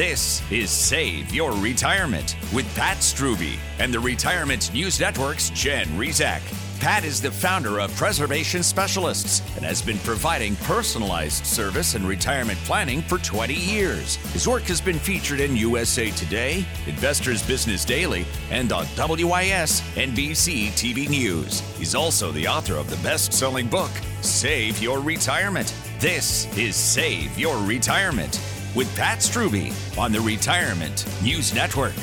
This is Save Your Retirement with Pat Strubbe and the Retirement News Network's Jen Rizak. Pat is the founder of Preservation Specialists and has been providing personalized service and retirement planning for 20 years. His work has been featured in USA Today, Investors Business Daily, and on WIS NBC TV News. He's also the author of the best selling book, Save Your Retirement. This is Save Your Retirement with Pat Strubbe on the Retirement News Network.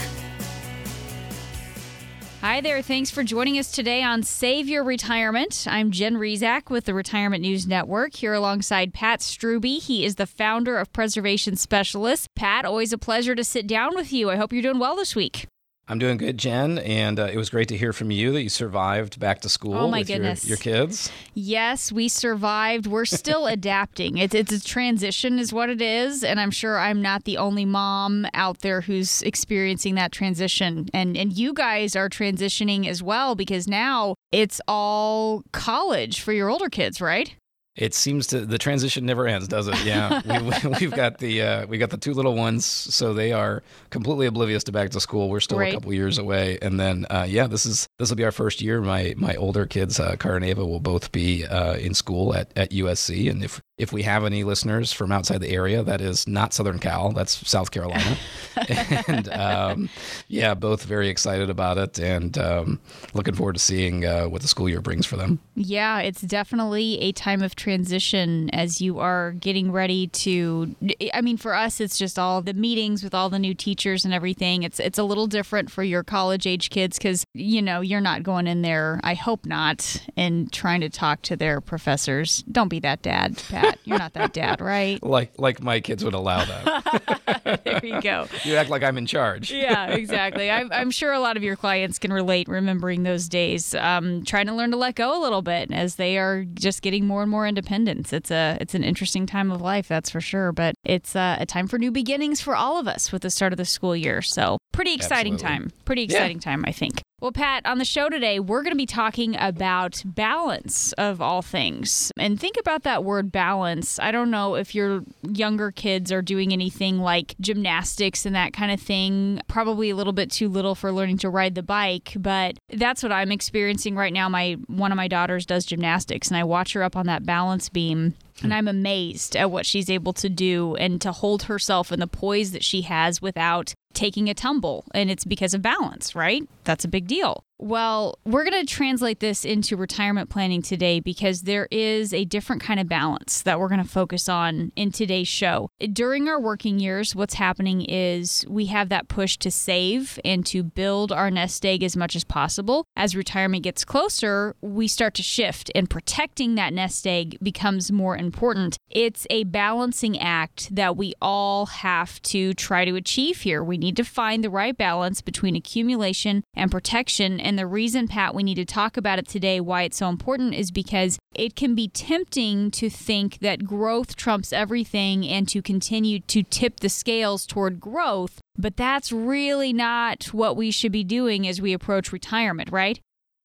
Hi there. Thanks for joining us today on Save Your Retirement. I'm Jen Rizak with the Retirement News Network here alongside Pat Strubbe. He is the founder of Preservation Specialists. Pat, always a pleasure to sit down with you. I hope you're doing well this week. I'm doing good, Jen, and uh, it was great to hear from you that you survived back to school oh my with goodness. Your, your kids. Yes, we survived. We're still adapting. It's it's a transition, is what it is, and I'm sure I'm not the only mom out there who's experiencing that transition. And and you guys are transitioning as well because now it's all college for your older kids, right? It seems to the transition never ends, does it? Yeah, we, have got the uh, we got the two little ones, so they are completely oblivious to back to school. We're still Right. a couple years away, and then uh, yeah, this is this will be our first year. My my older kids, uh, Cara and Ava, will both be uh, in school at, at USC, and if if we have any listeners from outside the area, that is not Southern Cal, that's South Carolina, and um, yeah, both very excited about it, and um, looking forward to seeing uh, what the school year brings for them. Yeah, it's definitely a time of transition as you are getting ready to I mean for us it's just all the meetings with all the new teachers and everything. It's it's a little different for your college age kids cuz you know, you're not going in there, I hope not, and trying to talk to their professors. Don't be that dad, Pat. You're not that dad, right? Like like my kids would allow that. There you go. you act like I'm in charge. yeah, exactly. I'm, I'm sure a lot of your clients can relate remembering those days, um, trying to learn to let go a little bit as they are just getting more and more independence. It's a it's an interesting time of life, that's for sure. But it's uh, a time for new beginnings for all of us with the start of the school year. So pretty exciting Absolutely. time. Pretty exciting time, I think. Well, Pat, on the show today, we're going to be talking about balance of all things. And think about that word balance. I don't know if your younger kids are doing anything like gymnastics and that kind of thing. Probably a little bit too little for learning to ride the bike, but that's what I'm experiencing right now. My one of my daughters does gymnastics and I watch her up on that balance beam and I'm amazed at what she's able to do and to hold herself in the poise that she has without taking a tumble. And it's because of balance, right? That's a big deal. Well, we're going to translate this into retirement planning today because there is a different kind of balance that we're going to focus on in today's show. During our working years, what's happening is we have that push to save and to build our nest egg as much as possible. As retirement gets closer, we start to shift and protecting that nest egg becomes more important. It's a balancing act that we all have to try to achieve here. We need to find the right balance between accumulation and protection. And the reason, Pat, we need to talk about it today, why it's so important, is because it can be tempting to think that growth trumps everything and to continue to tip the scales toward growth. But that's really not what we should be doing as we approach retirement, right?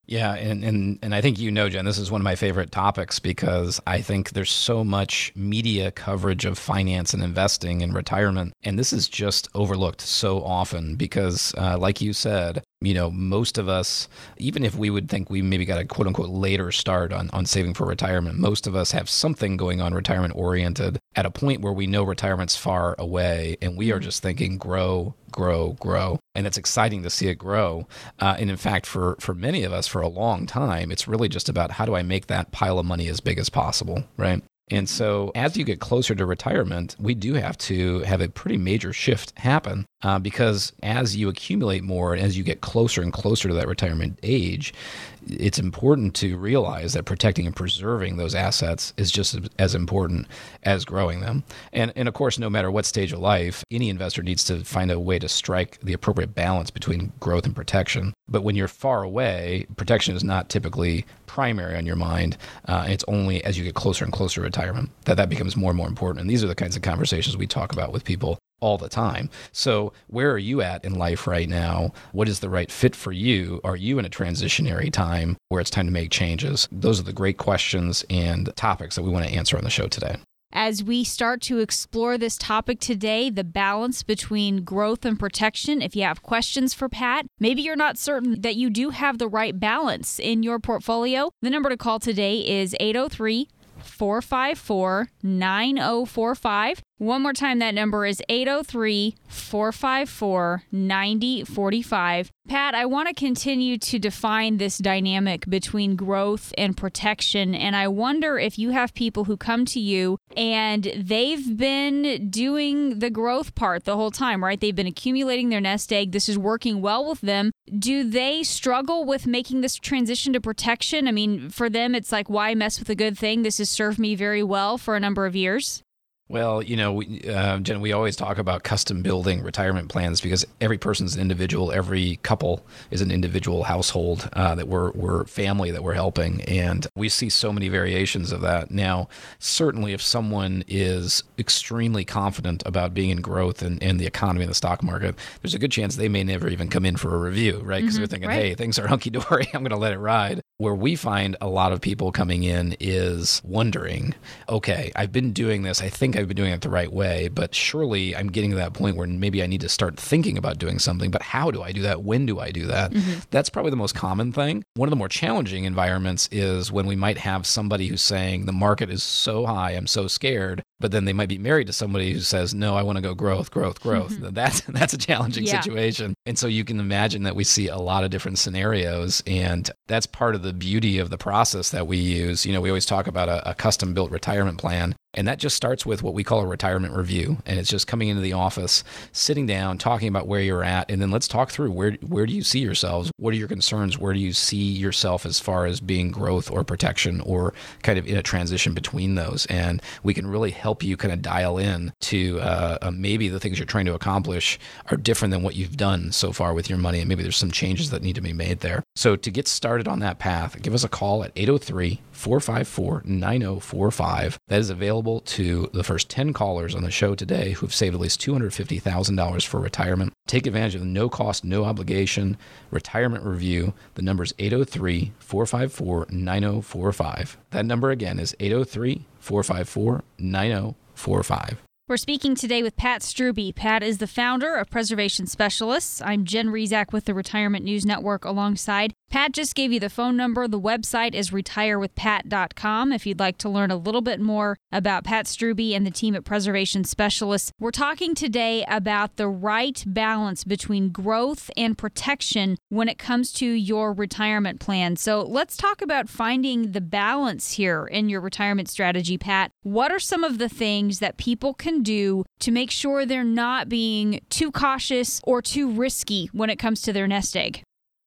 Yeah, and, and and I think you know, Jen, this is one of my favorite topics because I think there's so much media coverage of finance and investing and retirement, and this is just overlooked so often because, uh, like you said, you know, most of us, even if we would think we maybe got a quote unquote later start on, on saving for retirement, most of us have something going on retirement oriented at a point where we know retirement's far away and we are just thinking grow, grow, grow. And it's exciting to see it grow. Uh, and in fact, for, for many of us, for a long time, it's really just about how do I make that pile of money as big as possible, right? And so, as you get closer to retirement, we do have to have a pretty major shift happen uh, because as you accumulate more and as you get closer and closer to that retirement age, it's important to realize that protecting and preserving those assets is just as important as growing them. And, and of course, no matter what stage of life, any investor needs to find a way to strike the appropriate balance between growth and protection. But when you're far away, protection is not typically primary on your mind. Uh, it's only as you get closer and closer to retirement that that becomes more and more important. And these are the kinds of conversations we talk about with people all the time. So, where are you at in life right now? What is the right fit for you? Are you in a transitionary time where it's time to make changes? Those are the great questions and topics that we want to answer on the show today. As we start to explore this topic today the balance between growth and protection. If you have questions for Pat, maybe you're not certain that you do have the right balance in your portfolio, the number to call today is 803 454 9045. One more time, that number is 803 454 9045. Pat, I want to continue to define this dynamic between growth and protection. And I wonder if you have people who come to you and they've been doing the growth part the whole time, right? They've been accumulating their nest egg. This is working well with them. Do they struggle with making this transition to protection? I mean, for them, it's like, why mess with a good thing? This has served me very well for a number of years. Well, you know, we, uh, Jen, we always talk about custom building retirement plans because every person's an individual. Every couple is an individual household uh, that we're, we're family that we're helping. And we see so many variations of that. Now, certainly, if someone is extremely confident about being in growth and, and the economy and the stock market, there's a good chance they may never even come in for a review, right? Because mm-hmm, they're thinking, right. hey, things are hunky dory. I'm going to let it ride. Where we find a lot of people coming in is wondering, okay, I've been doing this. I think I've been doing it the right way, but surely I'm getting to that point where maybe I need to start thinking about doing something. But how do I do that? When do I do that? Mm-hmm. That's probably the most common thing. One of the more challenging environments is when we might have somebody who's saying, the market is so high, I'm so scared but then they might be married to somebody who says, "No, I want to go growth, growth, growth." Mm-hmm. That's that's a challenging yeah. situation, and so you can imagine that we see a lot of different scenarios, and that's part of the beauty of the process that we use. You know, we always talk about a, a custom built retirement plan, and that just starts with what we call a retirement review. And it's just coming into the office, sitting down, talking about where you're at, and then let's talk through where where do you see yourselves? What are your concerns? Where do you see yourself as far as being growth or protection or kind of in a transition between those? And we can really help you kind of dial in to uh, uh, maybe the things you're trying to accomplish are different than what you've done so far with your money, and maybe there's some changes that need to be made there. So to get started on that path, give us a call at 803 454 9045. That is available to the first 10 callers on the show today who've saved at least $250,000 for retirement. Take advantage of the no cost, no obligation retirement review. The number is 803 454 9045. That number again is 803 454 9045. We're speaking today with Pat Strubbe. Pat is the founder of Preservation Specialists. I'm Jen Rizak with the Retirement News Network alongside Pat just gave you the phone number. The website is retirewithpat.com if you'd like to learn a little bit more about Pat Strubbe and the team at Preservation Specialists. We're talking today about the right balance between growth and protection when it comes to your retirement plan. So let's talk about finding the balance here in your retirement strategy, Pat. What are some of the things that people can do to make sure they're not being too cautious or too risky when it comes to their nest egg?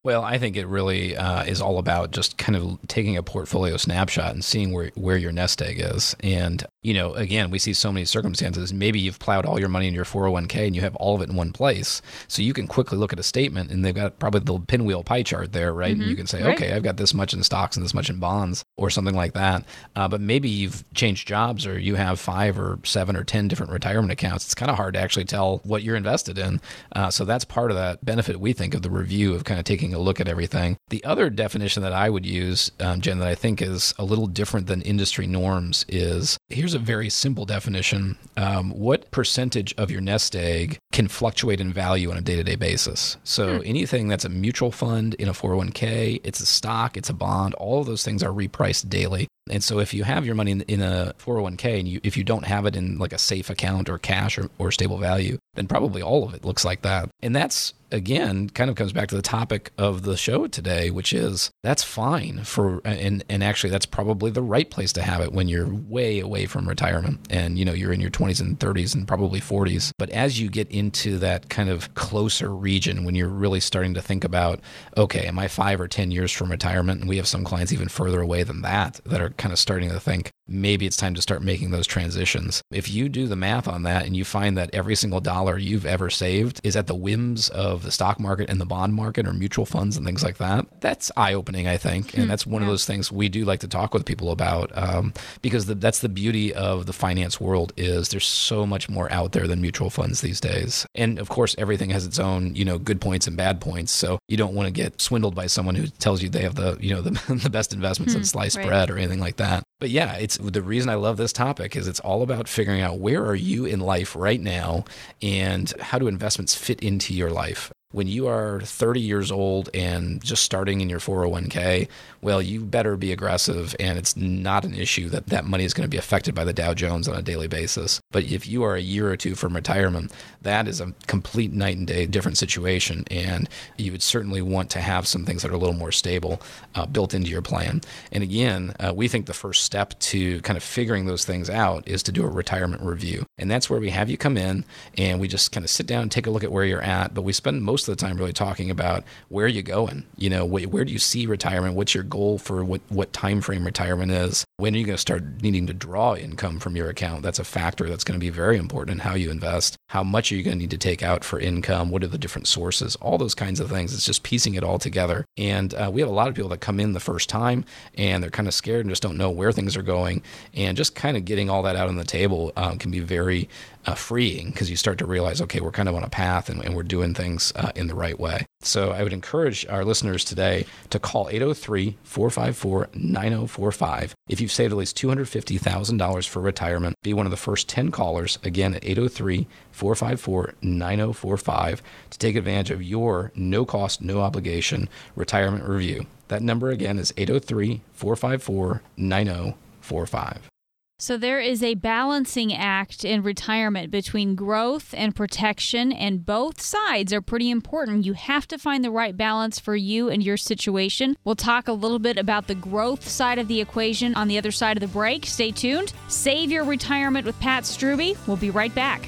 Well, I think it really uh, is all about just kind of taking a portfolio snapshot and seeing where, where your nest egg is. And, you know, again, we see so many circumstances. Maybe you've plowed all your money in your 401k and you have all of it in one place. So you can quickly look at a statement and they've got probably the pinwheel pie chart there, right? Mm-hmm. And you can say, right. okay, I've got this much in stocks and this much in bonds or something like that. Uh, but maybe you've changed jobs or you have five or seven or 10 different retirement accounts. It's kind of hard to actually tell what you're invested in. Uh, so that's part of that benefit we think of the review of kind of taking a look at everything. The other definition that I would use, um, Jen, that I think is a little different than industry norms is here's a very simple definition. Um, what percentage of your nest egg can fluctuate in value on a day to day basis? So hmm. anything that's a mutual fund in a 401k, it's a stock, it's a bond, all of those things are repriced daily. And so if you have your money in, in a 401k and you, if you don't have it in like a safe account or cash or, or stable value, then probably all of it looks like that. And that's again kind of comes back to the topic of the show today, which is that's fine for and and actually that's probably the right place to have it when you're way away from retirement and you know you're in your 20s and 30s and probably 40s. But as you get into that kind of closer region when you're really starting to think about okay, am I 5 or 10 years from retirement and we have some clients even further away than that that are kind of starting to think maybe it's time to start making those transitions. If you do the math on that and you find that every single dollar you've ever saved is at the whims of the stock market and the bond market or mutual funds and things like that, that's eye opening, I think. And hmm. that's one yeah. of those things we do like to talk with people about um, because the, that's the beauty of the finance world is there's so much more out there than mutual funds these days. And of course, everything has its own, you know, good points and bad points. So you don't want to get swindled by someone who tells you they have the, you know, the, the best investments in hmm, sliced right. bread or anything like that. But yeah, it's the reason I love this topic is it's all about figuring out where are you in life right now and how do investments fit into your life when you are 30 years old and just starting in your 401k, well, you better be aggressive. And it's not an issue that that money is going to be affected by the Dow Jones on a daily basis. But if you are a year or two from retirement, that is a complete night and day different situation. And you would certainly want to have some things that are a little more stable uh, built into your plan. And again, uh, we think the first step to kind of figuring those things out is to do a retirement review. And that's where we have you come in and we just kind of sit down and take a look at where you're at. But we spend most most of the time really talking about where are you going you know wh- where do you see retirement? What's your goal for what what time frame retirement is? When are you going to start needing to draw income from your account? That's a factor that's going to be very important in how you invest how much are you going to need to take out for income what are the different sources all those kinds of things. It's just piecing it all together. And uh, we have a lot of people that come in the first time and they're kind of scared and just don't know where things are going. And just kind of getting all that out on the table um, can be very uh, freeing because you start to realize, okay, we're kind of on a path and, and we're doing things uh, in the right way. So I would encourage our listeners today to call 803 454 9045. If you've saved at least $250,000 for retirement, be one of the first 10 callers again at 803 454 9045 to take advantage of your no cost, no obligation retirement review. That number again is 803 454 9045. So there is a balancing act in retirement between growth and protection, and both sides are pretty important. You have to find the right balance for you and your situation. We'll talk a little bit about the growth side of the equation on the other side of the break. Stay tuned. Save your retirement with Pat Strubbe. We'll be right back.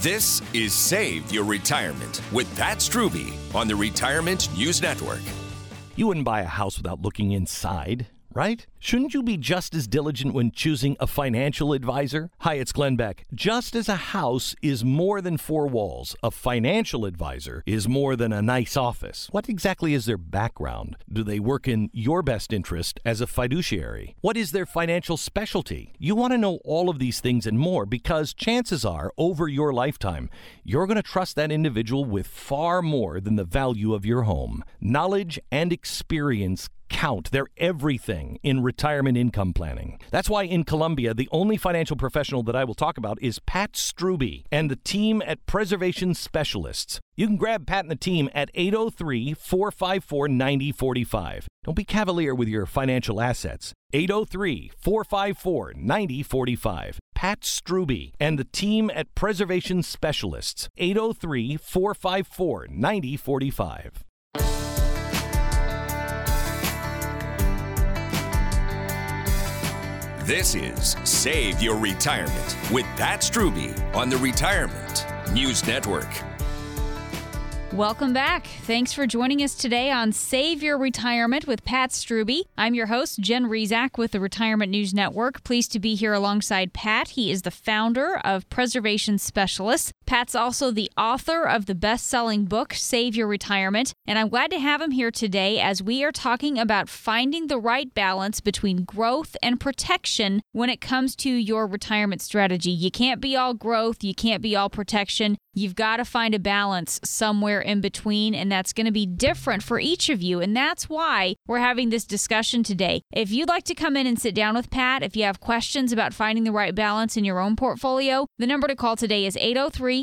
This is Save Your Retirement with Pat Strubbe on the Retirement News Network. You wouldn't buy a house without looking inside, right? Shouldn't you be just as diligent when choosing a financial advisor? Hi, it's Glenn Beck. Just as a house is more than four walls, a financial advisor is more than a nice office. What exactly is their background? Do they work in your best interest as a fiduciary? What is their financial specialty? You want to know all of these things and more because chances are, over your lifetime, you're going to trust that individual with far more than the value of your home. Knowledge and experience count. They're everything in retirement income planning. That's why in Columbia, the only financial professional that I will talk about is Pat Strubbe and the team at Preservation Specialists. You can grab Pat and the team at 803 454 9045. Don't be cavalier with your financial assets. 803 454 9045. Pat Strubbe and the team at Preservation Specialists. 803 454 9045. This is Save Your Retirement with Pat Strubbe on the Retirement News Network. Welcome back. Thanks for joining us today on Save Your Retirement with Pat Strubbe. I'm your host, Jen Rizak with the Retirement News Network. Pleased to be here alongside Pat. He is the founder of Preservation Specialists. Pat's also the author of the best selling book, Save Your Retirement. And I'm glad to have him here today as we are talking about finding the right balance between growth and protection when it comes to your retirement strategy. You can't be all growth, you can't be all protection. You've got to find a balance somewhere in between, and that's going to be different for each of you. And that's why we're having this discussion today. If you'd like to come in and sit down with Pat, if you have questions about finding the right balance in your own portfolio, the number to call today is 803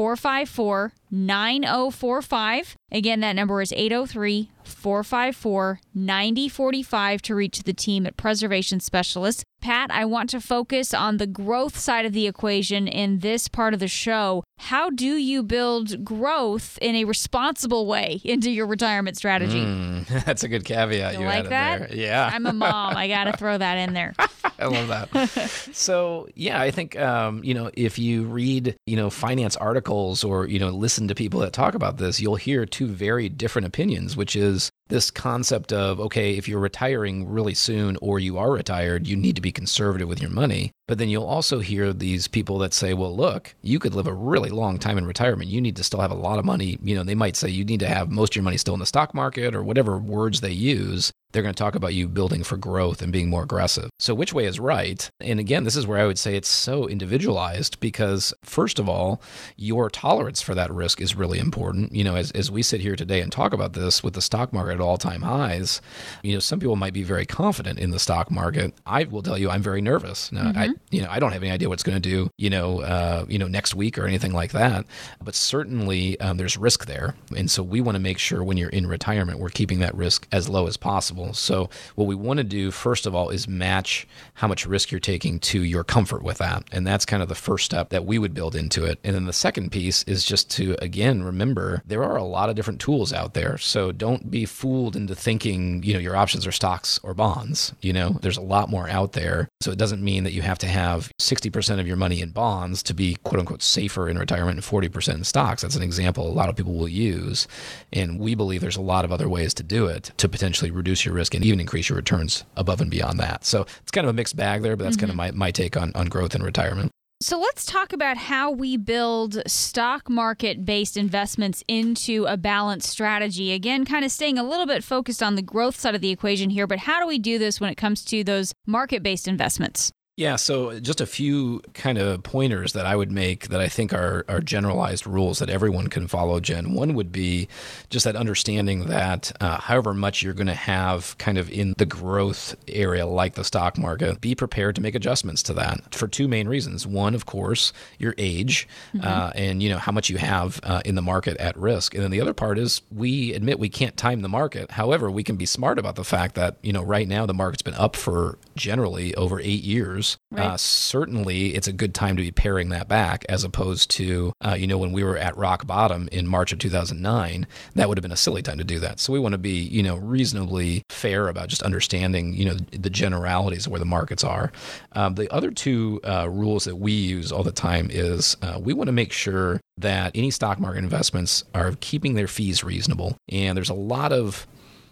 454 9045. Again, that number is 803 454 9045 to reach the team at Preservation Specialists. Pat, I want to focus on the growth side of the equation in this part of the show. How do you build growth in a responsible way into your retirement strategy? Mm, that's a good caveat. You, you like that? There. Yeah. I'm a mom. I got to throw that in there. I love that. so, yeah, I think, um, you know, if you read, you know, finance articles or, you know, listen to people that talk about this, you'll hear two very different opinions, which is this concept of okay, if you're retiring really soon or you are retired, you need to be conservative with your money. But then you'll also hear these people that say, well, look, you could live a really long time in retirement. You need to still have a lot of money. You know, they might say you need to have most of your money still in the stock market or whatever words they use. They're going to talk about you building for growth and being more aggressive. So, which way is right? And again, this is where I would say it's so individualized because, first of all, your tolerance for that risk is really important. You know, as, as we sit here today and talk about this with the stock market at all time highs, you know, some people might be very confident in the stock market. I will tell you, I'm very nervous. Now, mm-hmm. I, you know, I don't have any idea what's going to do, you know, uh, you know, next week or anything like that. But certainly, um, there's risk there, and so we want to make sure when you're in retirement, we're keeping that risk as low as possible. So what we want to do first of all is match how much risk you're taking to your comfort with that, and that's kind of the first step that we would build into it. And then the second piece is just to again remember there are a lot of different tools out there. So don't be fooled into thinking you know your options are stocks or bonds. You know there's a lot more out there. So it doesn't mean that you have to have 60% of your money in bonds to be quote unquote safer in retirement and 40% in stocks. That's an example a lot of people will use. And we believe there's a lot of other ways to do it to potentially reduce your risk and even increase your returns above and beyond that. So it's kind of a mixed bag there, but that's mm-hmm. kind of my, my take on, on growth and retirement. So let's talk about how we build stock market based investments into a balanced strategy. Again, kind of staying a little bit focused on the growth side of the equation here, but how do we do this when it comes to those market based investments? Yeah, so just a few kind of pointers that I would make that I think are, are generalized rules that everyone can follow, Jen. One would be just that understanding that uh, however much you're going to have kind of in the growth area, like the stock market, be prepared to make adjustments to that for two main reasons. One, of course, your age mm-hmm. uh, and you know how much you have uh, in the market at risk, and then the other part is we admit we can't time the market. However, we can be smart about the fact that you know right now the market's been up for generally over eight years Right. Uh, certainly, it's a good time to be paring that back as opposed to, uh, you know, when we were at rock bottom in March of 2009, that would have been a silly time to do that. So we want to be, you know, reasonably fair about just understanding, you know, the generalities of where the markets are. Um, the other two uh, rules that we use all the time is uh, we want to make sure that any stock market investments are keeping their fees reasonable. And there's a lot of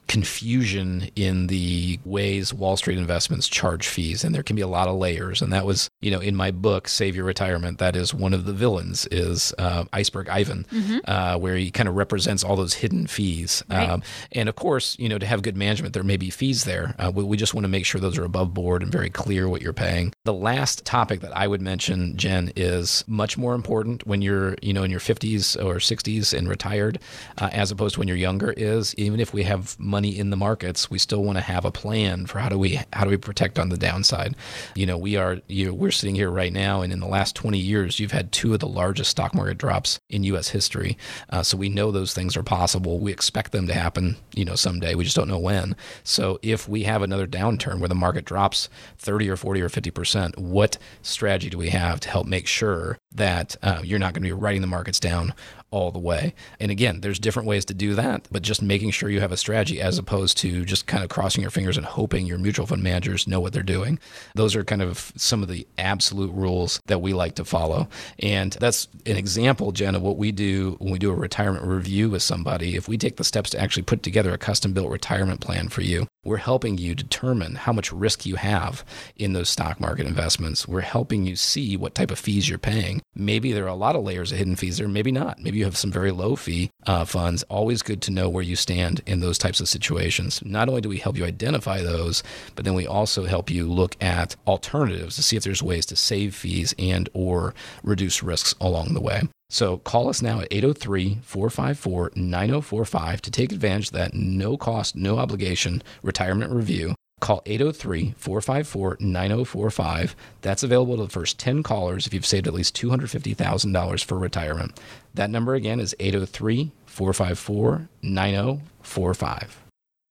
confusion in the ways Wall Street investments charge fees, and there can be a lot of layers. And that was, you know, in my book, Save Your Retirement, that is one of the villains is uh, Iceberg Ivan, mm-hmm. uh, where he kind of represents all those hidden fees. Right. Um, and of course, you know, to have good management, there may be fees there. Uh, we, we just want to make sure those are above board and very clear what you're paying. The last topic that I would mention, Jen, is much more important when you're, you know, in your 50s or 60s and retired, uh, as opposed to when you're younger. Is even if we have money money in the markets, we still want to have a plan for how do we how do we protect on the downside. You know, we are you know, we're sitting here right now, and in the last 20 years, you've had two of the largest stock market drops in U.S. history. Uh, so we know those things are possible. We expect them to happen, you know, someday. We just don't know when. So if we have another downturn where the market drops 30 or 40 or 50 percent, what strategy do we have to help make sure that uh, you're not going to be writing the markets down all the way. And again, there's different ways to do that, but just making sure you have a strategy as opposed to just kind of crossing your fingers and hoping your mutual fund managers know what they're doing. Those are kind of some of the absolute rules that we like to follow. And that's an example, Jen, of what we do when we do a retirement review with somebody. If we take the steps to actually put together a custom built retirement plan for you, we're helping you determine how much risk you have in those stock market investments. We're helping you see what type of fees you're paying. Maybe there are a lot of layers of hidden fees there, maybe not. Maybe you have some very low fee uh, funds. Always good to know where you stand in those types of situations. Not only do we help you identify those, but then we also help you look at alternatives to see if there's ways to save fees and or reduce risks along the way. So call us now at 803 454 9045 to take advantage of that no cost, no obligation retirement review. Call 803 454 9045. That's available to the first 10 callers if you've saved at least $250,000 for retirement. That number again is 803 454 9045.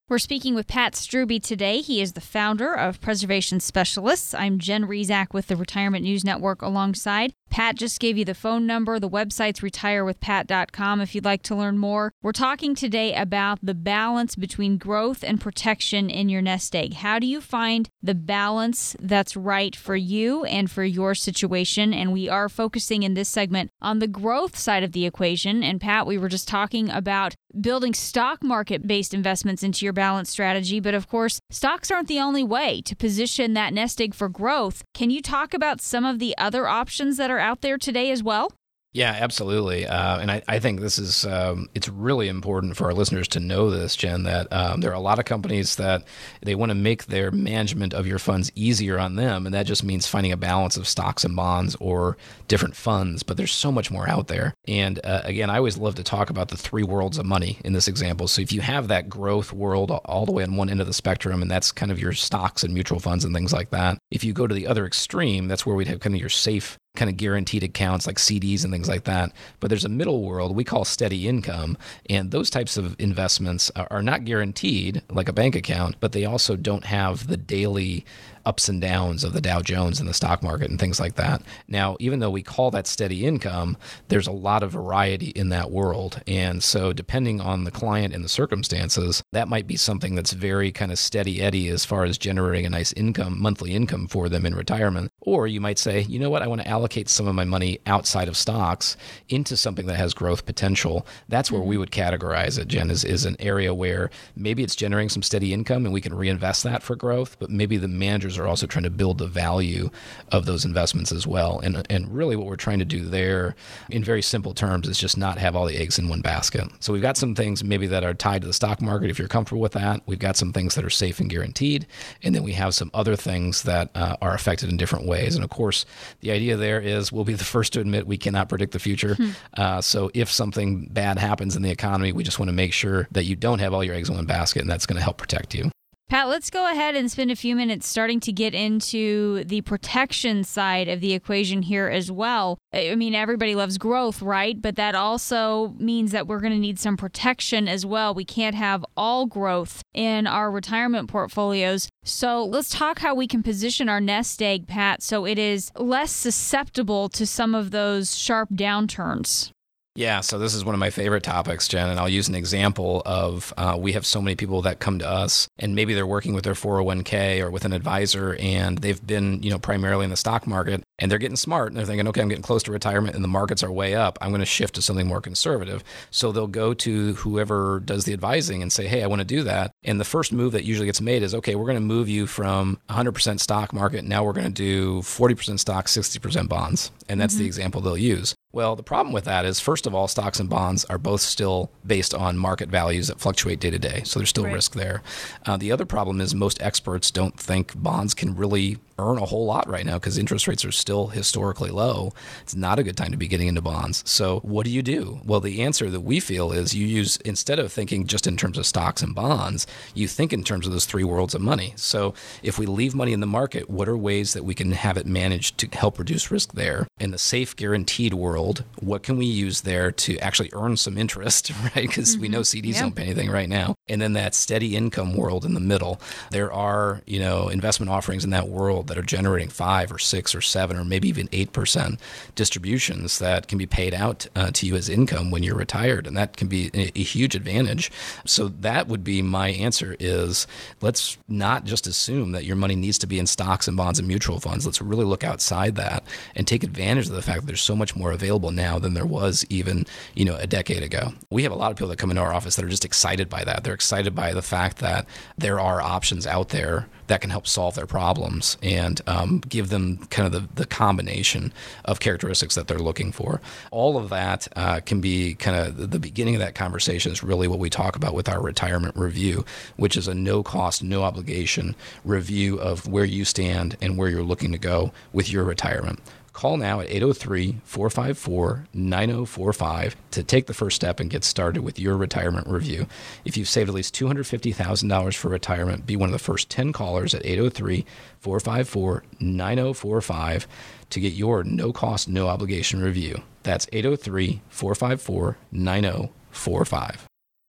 We're speaking with Pat Strubbe today. He is the founder of Preservation Specialists. I'm Jen Rizak with the Retirement News Network alongside. Pat just gave you the phone number. The website's retirewithpat.com if you'd like to learn more. We're talking today about the balance between growth and protection in your nest egg. How do you find the balance that's right for you and for your situation? And we are focusing in this segment on the growth side of the equation. And Pat, we were just talking about building stock market based investments into your balance strategy. But of course, stocks aren't the only way to position that nest egg for growth. Can you talk about some of the other options that are out there today as well? Yeah, absolutely. Uh, and I, I, think this is um, it's really important for our listeners to know this, Jen. That um, there are a lot of companies that they want to make their management of your funds easier on them, and that just means finding a balance of stocks and bonds or different funds. But there's so much more out there. And uh, again, I always love to talk about the three worlds of money in this example. So if you have that growth world all the way on one end of the spectrum, and that's kind of your stocks and mutual funds and things like that. If you go to the other extreme, that's where we'd have kind of your safe kind of guaranteed accounts like CDs and things like that. But there's a middle world we call steady income. And those types of investments are not guaranteed like a bank account, but they also don't have the daily ups and downs of the Dow Jones and the stock market and things like that. Now, even though we call that steady income, there's a lot of variety in that world. And so, depending on the client and the circumstances, that might be something that's very kind of steady eddy as far as generating a nice income, monthly income for them in retirement. Or you might say, you know what, I want to allocate some of my money outside of stocks into something that has growth potential. That's where we mm-hmm. would categorize it, Jen, is, is an area where maybe it's generating some steady income and we can reinvest that for growth, but maybe the managers are also trying to build the value of those investments as well. And, and really, what we're trying to do there, in very simple terms, is just not have all the eggs in one basket. So we've got some things maybe that are tied to the stock market if you're comfortable with that. We've got some things that are safe and guaranteed. And then we have some other things that uh, are affected in different ways. And of course, the idea there is we'll be the first to admit we cannot predict the future. Hmm. Uh, so if something bad happens in the economy, we just want to make sure that you don't have all your eggs in one basket, and that's going to help protect you. Pat, let's go ahead and spend a few minutes starting to get into the protection side of the equation here as well. I mean, everybody loves growth, right? But that also means that we're going to need some protection as well. We can't have all growth in our retirement portfolios. So let's talk how we can position our nest egg, Pat, so it is less susceptible to some of those sharp downturns. Yeah, so this is one of my favorite topics, Jen, and I'll use an example of uh, we have so many people that come to us, and maybe they're working with their 401k or with an advisor, and they've been, you know, primarily in the stock market, and they're getting smart, and they're thinking, okay, I'm getting close to retirement, and the markets are way up. I'm going to shift to something more conservative. So they'll go to whoever does the advising and say, hey, I want to do that. And the first move that usually gets made is, okay, we're going to move you from 100% stock market. Now we're going to do 40% stock, 60% bonds, and that's mm-hmm. the example they'll use. Well, the problem with that is, first of all, stocks and bonds are both still based on market values that fluctuate day to day. So there's still right. risk there. Uh, the other problem is most experts don't think bonds can really earn a whole lot right now because interest rates are still historically low. It's not a good time to be getting into bonds. So, what do you do? Well, the answer that we feel is you use, instead of thinking just in terms of stocks and bonds, you think in terms of those three worlds of money. So, if we leave money in the market, what are ways that we can have it managed to help reduce risk there? In the safe, guaranteed world, what can we use there to actually earn some interest, right? Because mm-hmm. we know CDs yep. don't pay anything right now. And then that steady income world in the middle, there are, you know, investment offerings in that world that are generating five or six or seven or maybe even eight percent distributions that can be paid out uh, to you as income when you're retired, and that can be a, a, huge advantage. So that would be my answer: is let's not just assume that your money needs to be in stocks and bonds and mutual funds. Let's really look outside that and take advantage of the fact that there's so much more available now than there was even you know a decade ago. We have a lot of people that come into our office that are just excited by that. They're excited by the fact that there are options out there that can help solve their problems and um, give them kind of the, the combination of characteristics that they're looking for. All of that uh, can be kind of the beginning of that conversation is really what we talk about with our retirement review, which is a no cost, no obligation review of where you stand and where you're looking to go with your retirement. Call now at 803 454 9045 to take the first step and get started with your retirement review. If you've saved at least $250,000 for retirement, be one of the first 10 callers at 803 454 9045 to get your no cost, no obligation review. That's 803 454 9045.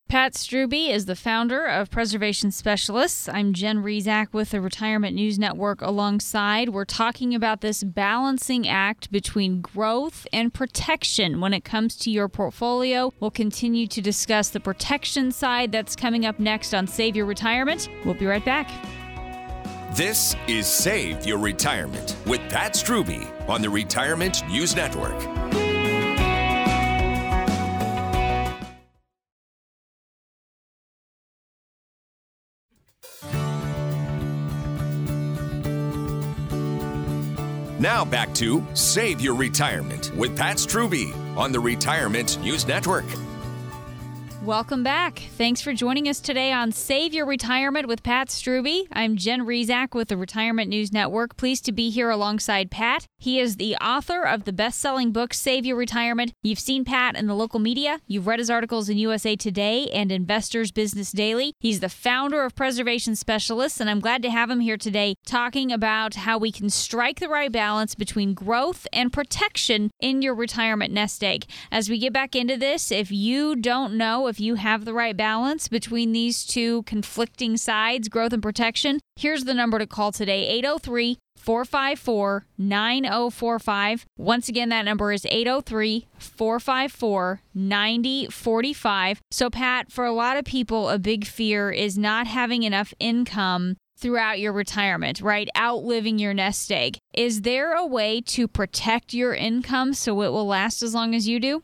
Pat Strubbe is the founder of Preservation Specialists. I'm Jen Rizak with the Retirement News Network alongside. We're talking about this balancing act between growth and protection when it comes to your portfolio. We'll continue to discuss the protection side that's coming up next on Save Your Retirement. We'll be right back. This is Save Your Retirement with Pat Strubbe on the Retirement News Network. Now back to Save Your Retirement with Pat Strubbe on the Retirement News Network. Welcome back. Thanks for joining us today on Save Your Retirement with Pat Strubbe. I'm Jen Rizak with the Retirement News Network. Pleased to be here alongside Pat. He is the author of the best selling book, Save Your Retirement. You've seen Pat in the local media, you've read his articles in USA Today and Investors Business Daily. He's the founder of Preservation Specialists, and I'm glad to have him here today talking about how we can strike the right balance between growth and protection in your retirement nest egg. As we get back into this, if you don't know if you have the right balance between these two conflicting sides, growth and protection, here's the number to call today 803 454 9045. Once again, that number is 803 454 9045. So, Pat, for a lot of people, a big fear is not having enough income throughout your retirement, right? Outliving your nest egg. Is there a way to protect your income so it will last as long as you do?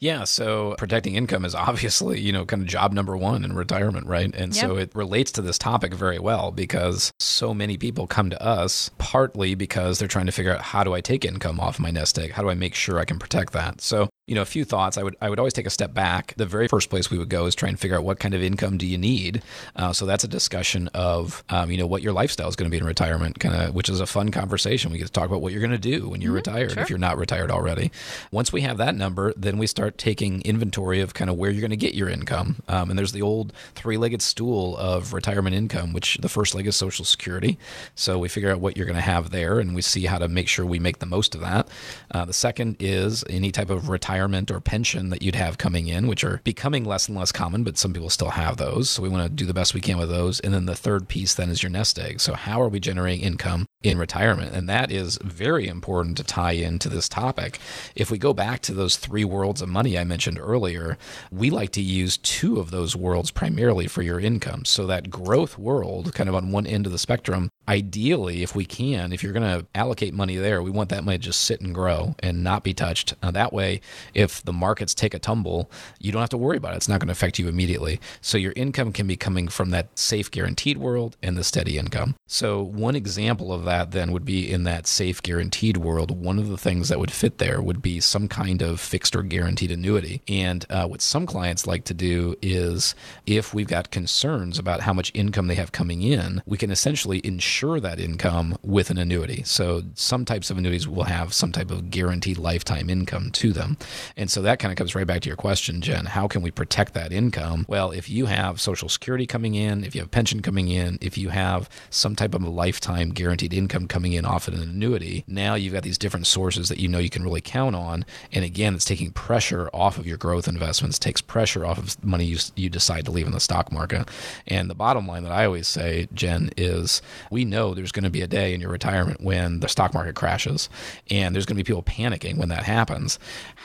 Yeah, so protecting income is obviously, you know, kind of job number one in retirement, right? And yep. so it relates to this topic very well because so many people come to us partly because they're trying to figure out how do I take income off my nest egg? How do I make sure I can protect that? So you know, a few thoughts. I would I would always take a step back. The very first place we would go is try and figure out what kind of income do you need. Uh, so that's a discussion of um, you know what your lifestyle is going to be in retirement, kind of, which is a fun conversation. We get to talk about what you're going to do when you're mm-hmm, retired sure. if you're not retired already. Once we have that number, then we start taking inventory of kind of where you're going to get your income. Um, and there's the old three-legged stool of retirement income, which the first leg is Social Security. So we figure out what you're going to have there, and we see how to make sure we make the most of that. Uh, the second is any type of retirement or pension that you'd have coming in, which are becoming less and less common, but some people still have those. So we want to do the best we can with those. And then the third piece then is your nest egg. So how are we generating income in retirement? And that is very important to tie into this topic. If we go back to those three worlds of money I mentioned earlier, we like to use two of those worlds primarily for your income. So that growth world, kind of on one end of the spectrum, ideally, if we can, if you're going to allocate money there, we want that money to just sit and grow and not be touched. Uh, that way, if the markets take a tumble, you don't have to worry about it. It's not going to affect you immediately. So your income can be coming from that safe guaranteed world and the steady income. So one example of that then would be in that safe guaranteed world. One of the things that would fit there would be some kind of fixed or guaranteed annuity. And uh, what some clients like to do is if we've got concerns about how much income they have coming in, we can essentially insure that income with an annuity. So some types of annuities will have some type of guaranteed lifetime income to them. And so that kind of comes right back to your question, Jen. How can we protect that income? Well, if you have Social Security coming in, if you have pension coming in, if you have some type of a lifetime guaranteed income coming in off of an annuity, now you've got these different sources that you know you can really count on. And again, it's taking pressure off of your growth investments, takes pressure off of money you, you decide to leave in the stock market. And the bottom line that I always say, Jen, is we know there's going to be a day in your retirement when the stock market crashes and there's going to be people panicking when that happens.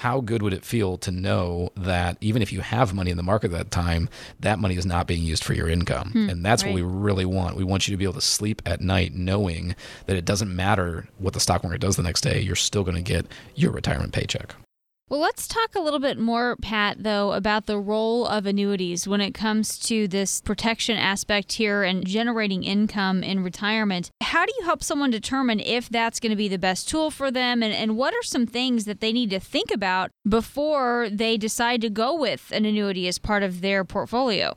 How good would it feel to know that even if you have money in the market at that time, that money is not being used for your income? Hmm, and that's right. what we really want. We want you to be able to sleep at night knowing that it doesn't matter what the stock market does the next day, you're still going to get your retirement paycheck. Well, let's talk a little bit more, Pat, though, about the role of annuities when it comes to this protection aspect here and generating income in retirement. How do you help someone determine if that's going to be the best tool for them? And, and what are some things that they need to think about before they decide to go with an annuity as part of their portfolio?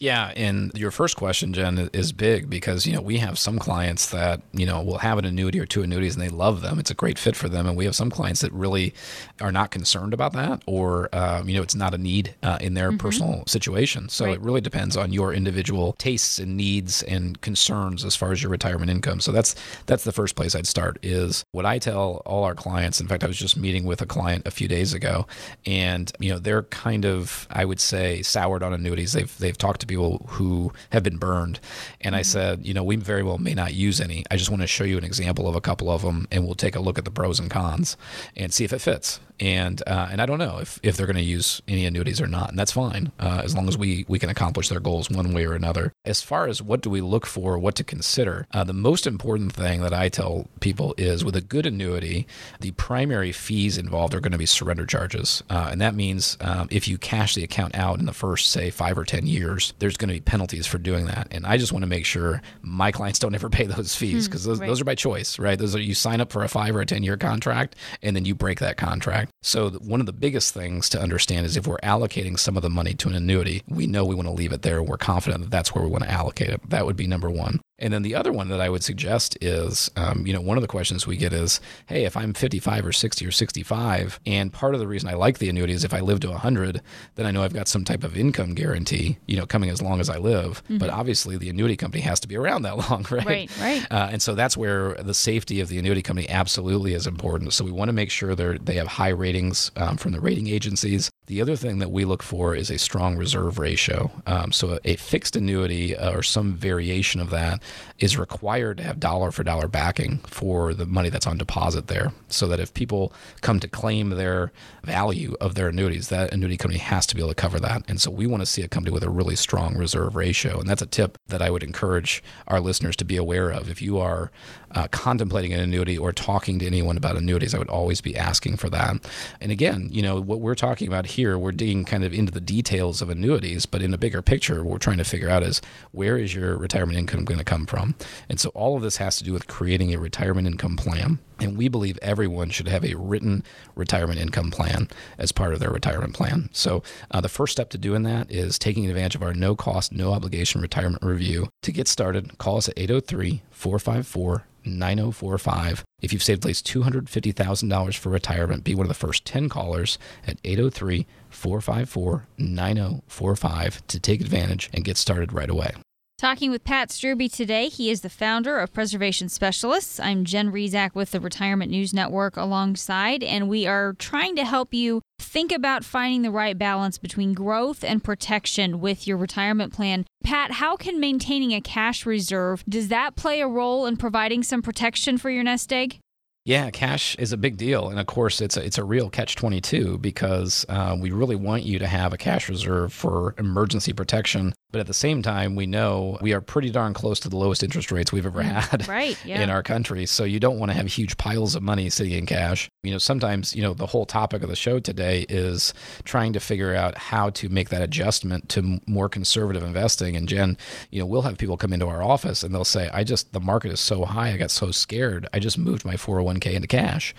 Yeah, and your first question, Jen, is big because you know we have some clients that you know will have an annuity or two annuities and they love them. It's a great fit for them, and we have some clients that really are not concerned about that, or um, you know it's not a need uh, in their mm-hmm. personal situation. So right. it really depends on your individual tastes and needs and concerns as far as your retirement income. So that's that's the first place I'd start. Is what I tell all our clients. In fact, I was just meeting with a client a few days ago, and you know they're kind of I would say soured on annuities. They've they've talked to people who have been burned. And mm-hmm. I said, you know, we very well may not use any. I just want to show you an example of a couple of them, and we'll take a look at the pros and cons and see if it fits and uh, and I don't know if, if they're going to use any annuities or not, and that's fine uh, as long as we we can accomplish their goals one way or another. As far as what do we look for, what to consider, uh, the most important thing that I tell people is with a good annuity, the primary fees involved are going to be surrender charges, uh, and that means um, if you cash the account out in the first say five or ten years, there's going to be penalties for doing that. And I just want to make sure my clients don't ever pay those fees because those, right. those are by choice, right? Those are you sign up for a five or a 10 year contract and then you break that contract. So, one of the biggest things to understand is if we're allocating some of the money to an annuity, we know we want to leave it there. We're confident that that's where we want to allocate it. That would be number one. And then the other one that I would suggest is, um, you know, one of the questions we get is, hey, if I'm 55 or 60 or 65, and part of the reason I like the annuity is if I live to 100, then I know I've got some type of income guarantee, you know, coming as long as I live. Mm-hmm. But obviously, the annuity company has to be around that long, right? Right, right. Uh, and so that's where the safety of the annuity company absolutely is important. So we want to make sure they they have high ratings um, from the rating agencies. The other thing that we look for is a strong reserve ratio. Um, so a, a, fixed annuity uh, or some variation of that is required to have dollar for dollar backing for the money that's on deposit there. So that if people come to claim their value of their annuities, that annuity company has to be able to cover that. And so we want to see a company with a really strong reserve ratio. And that's a tip that I would encourage our listeners to be aware of. If you are uh, contemplating an annuity or talking to anyone about annuities, I would always be asking for that. And again, you know, what we're talking about here, we're digging kind of into the details of annuities, but in a bigger picture, what we're trying to figure out is where is your retirement income going to come from? And so all of this has to do with creating a retirement income plan. And we believe everyone should have a written retirement income plan as part of their retirement plan. So, uh, the first step to doing that is taking advantage of our no cost, no obligation retirement review. To get started, call us at 803 454 9045. If you've saved at least $250,000 for retirement, be one of the first 10 callers at 803 454 9045 to take advantage and get started right away. Talking with Pat Strubbe today. He is the founder of Preservation Specialists. I'm Jen Rizak with the Retirement News Network alongside, and we are trying to help you think about finding the right balance between growth and protection with your retirement plan. Pat, how can maintaining a cash reserve does that play a role in providing some protection for your nest egg? Yeah, cash is a big deal, and of course, it's a, it's a real catch twenty two because uh, we really want you to have a cash reserve for emergency protection. But at the same time, we know we are pretty darn close to the lowest interest rates we've ever Mm, had right, yeah. in our country. So you don't want to have huge piles of money sitting in cash. You know, sometimes you know the whole topic of the show today is trying to figure out how to make that adjustment to more conservative investing. And Jen, you know, we'll have people come into our office and they'll say, "I just the market is so high, I got so scared, I just moved my 401k into cash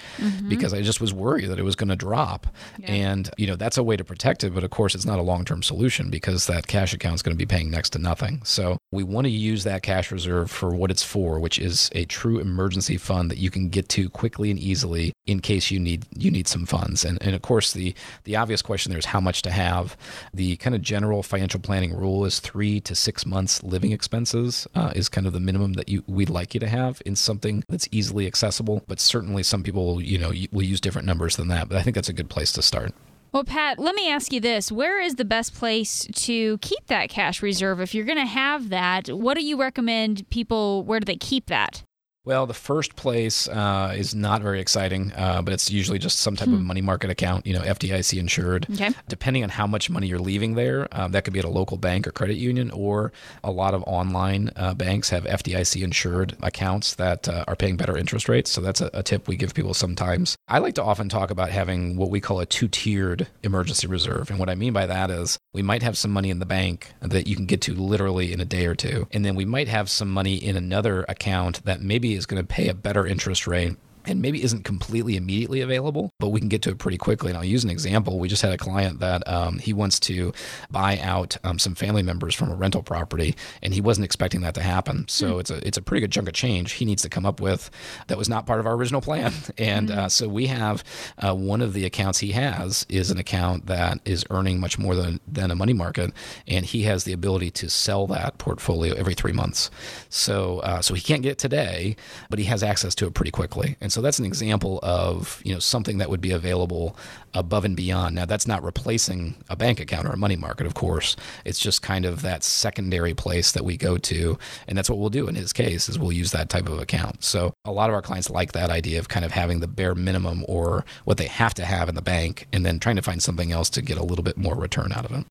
because I just was worried that it was going to drop. And, you know, that's a way to protect it. But of course, it's not a long term solution because that cash account is going to be paying next to nothing. So we want to use that cash reserve for what it's for, which is a true emergency fund that you can get to quickly and easily in case you need you need some funds. And, and of course, the, the obvious question there is how much to have. The kind of general financial planning rule is three to six months living expenses uh, is kind of the minimum that you we'd like you to have in something that's easily accessible. But certainly, some people you know will use different numbers than that. But I think that's a good place to start. Well, Pat, let me ask you this. Where is the best place to keep that cash reserve? If you're going to have that, what do you recommend people, where do they keep that? Well, the first place uh, is not very exciting, uh, but it's usually just some type of money market account, you know, FDIC insured. Okay. Depending on how much money you're leaving there, um, that could be at a local bank or credit union, or a lot of online uh, banks have FDIC insured accounts that uh, are paying better interest rates. So that's a, a tip we give people sometimes. I like to often talk about having what we call a two tiered emergency reserve. And what I mean by that is we might have some money in the bank that you can get to literally in a day or two. And then we might have some money in another account that maybe is going to pay a better interest rate and maybe isn't completely immediately available, but we can get to it pretty quickly. And I'll use an example. We just had a client that um, he wants to buy out um, some family members from a rental property, and he wasn't expecting that to happen. So it's a it's a pretty good chunk of change he needs to come up with that was not part of our original plan. And uh, so we have uh, one of the accounts he has is an account that is earning much more than than a money market, and he has the ability to sell that portfolio every three months. So uh, so he can't get it today, but he has access to it pretty quickly. And so that's an example of you know something that would be available above and beyond. Now that's not replacing a bank account or a money market, of course. It's just kind of that secondary place that we go to, and that's what we'll do in his case is we'll use that type of account. So a lot of our clients like that idea of kind of having the bare minimum or what they have to have in the bank, and then trying to find something else to get a little bit more return out of it.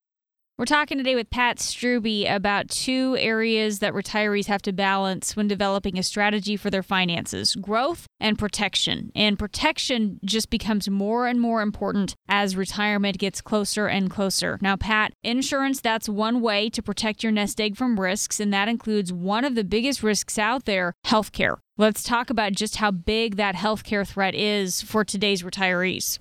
We're talking today with Pat Strubbe about two areas that retirees have to balance when developing a strategy for their finances growth and protection. And protection just becomes more and more important as retirement gets closer and closer. Now, Pat, insurance, that's one way to protect your nest egg from risks, and that includes one of the biggest risks out there healthcare. Let's talk about just how big that healthcare threat is for today's retirees.